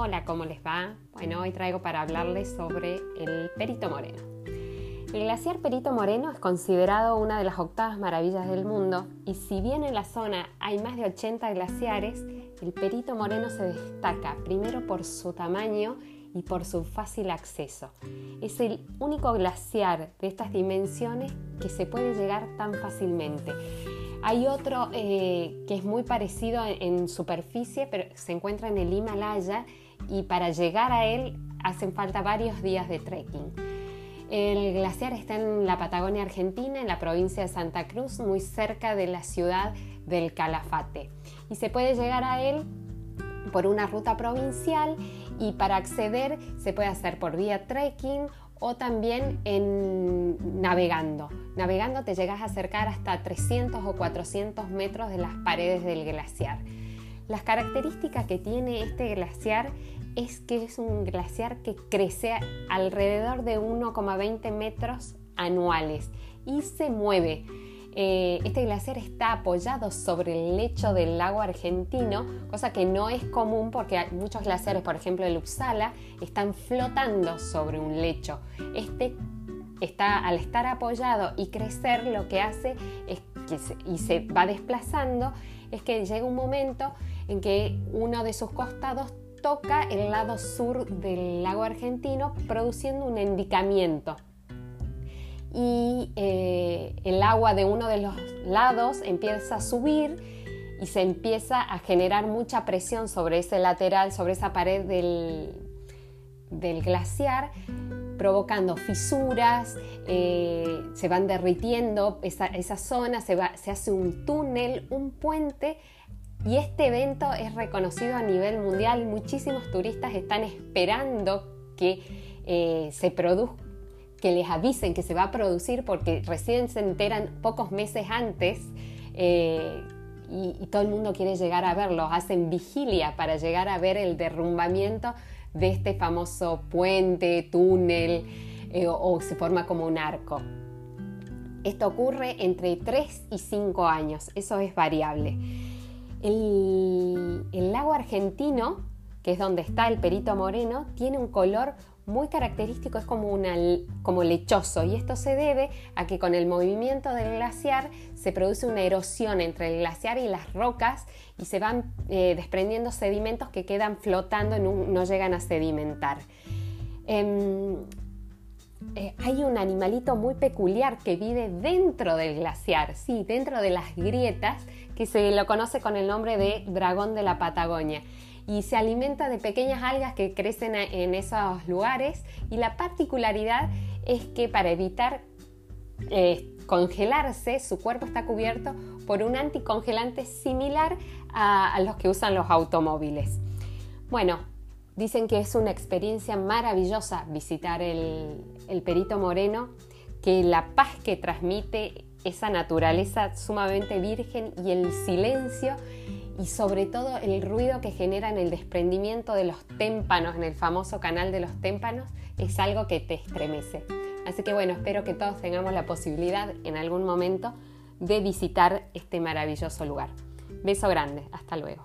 Hola, ¿cómo les va? Bueno, hoy traigo para hablarles sobre el Perito Moreno. El glaciar Perito Moreno es considerado una de las octavas maravillas del mundo y si bien en la zona hay más de 80 glaciares, el Perito Moreno se destaca primero por su tamaño y por su fácil acceso. Es el único glaciar de estas dimensiones que se puede llegar tan fácilmente. Hay otro eh, que es muy parecido en, superficie, pero se encuentra en el Himalaya y para llegar a él hacen falta varios días de trekking. El glaciar está en la Patagonia Argentina, en la provincia de Santa Cruz, muy cerca de la ciudad del Calafate. Y se puede llegar a él por una ruta provincial y para acceder se puede hacer por vía trekking o también en navegando. Navegando te llegas a acercar hasta 300 o 400 metros de las paredes del glaciar. Las características que tiene este glaciar es que es un glaciar que crece alrededor de 1,20 metros anuales y se mueve. Eh, este glaciar está apoyado sobre el lecho del lago argentino, cosa que no es común porque muchos glaciares, por ejemplo el Uppsala, están flotando sobre un lecho. Este está al estar apoyado y crecer lo que hace es que y se va desplazando es que llega un momento en que uno de sus costados toca el lado sur del lago argentino produciendo un endicamiento. Y eh, el agua de uno de los lados empieza a subir y se empieza a generar mucha presión sobre ese lateral, sobre esa pared del, glaciar, provocando fisuras, eh, se van derritiendo esa, zona, se, hace un túnel, un puente y este evento es reconocido a nivel mundial. Muchísimos turistas están esperando que eh, se produzca que les avisen que se va a producir porque recién se enteran pocos meses antes eh, y, todo el mundo quiere llegar a verlo, hacen vigilia para llegar a ver el derrumbamiento de este famoso puente, túnel eh, o, se forma como un arco. Esto ocurre entre 3 y 5 años, eso es variable. El, lago argentino, que es donde está el Perito Moreno, tiene un color muy característico, es como, como lechoso y esto se debe a que con el movimiento del glaciar se produce una erosión entre el glaciar y las rocas y se van eh, desprendiendo sedimentos que quedan flotando y no, llegan a sedimentar. Em, eh, hay un animalito muy peculiar que vive dentro del glaciar, sí, dentro de las grietas, que se lo conoce con el nombre de dragón de la Patagonia y se alimenta de pequeñas algas que crecen en esos lugares y la particularidad es que para evitar eh, congelarse su cuerpo está cubierto por un anticongelante similar a, los que usan los automóviles. Bueno, dicen que es una experiencia maravillosa visitar el, el Perito Moreno, que la paz que transmite esa naturaleza sumamente virgen y el silencio y sobre todo el ruido que genera en el desprendimiento de los témpanos, en el famoso canal de los témpanos, es algo que te estremece. Así que bueno, espero que todos tengamos la posibilidad en algún momento de visitar este maravilloso lugar. Beso grande, hasta luego.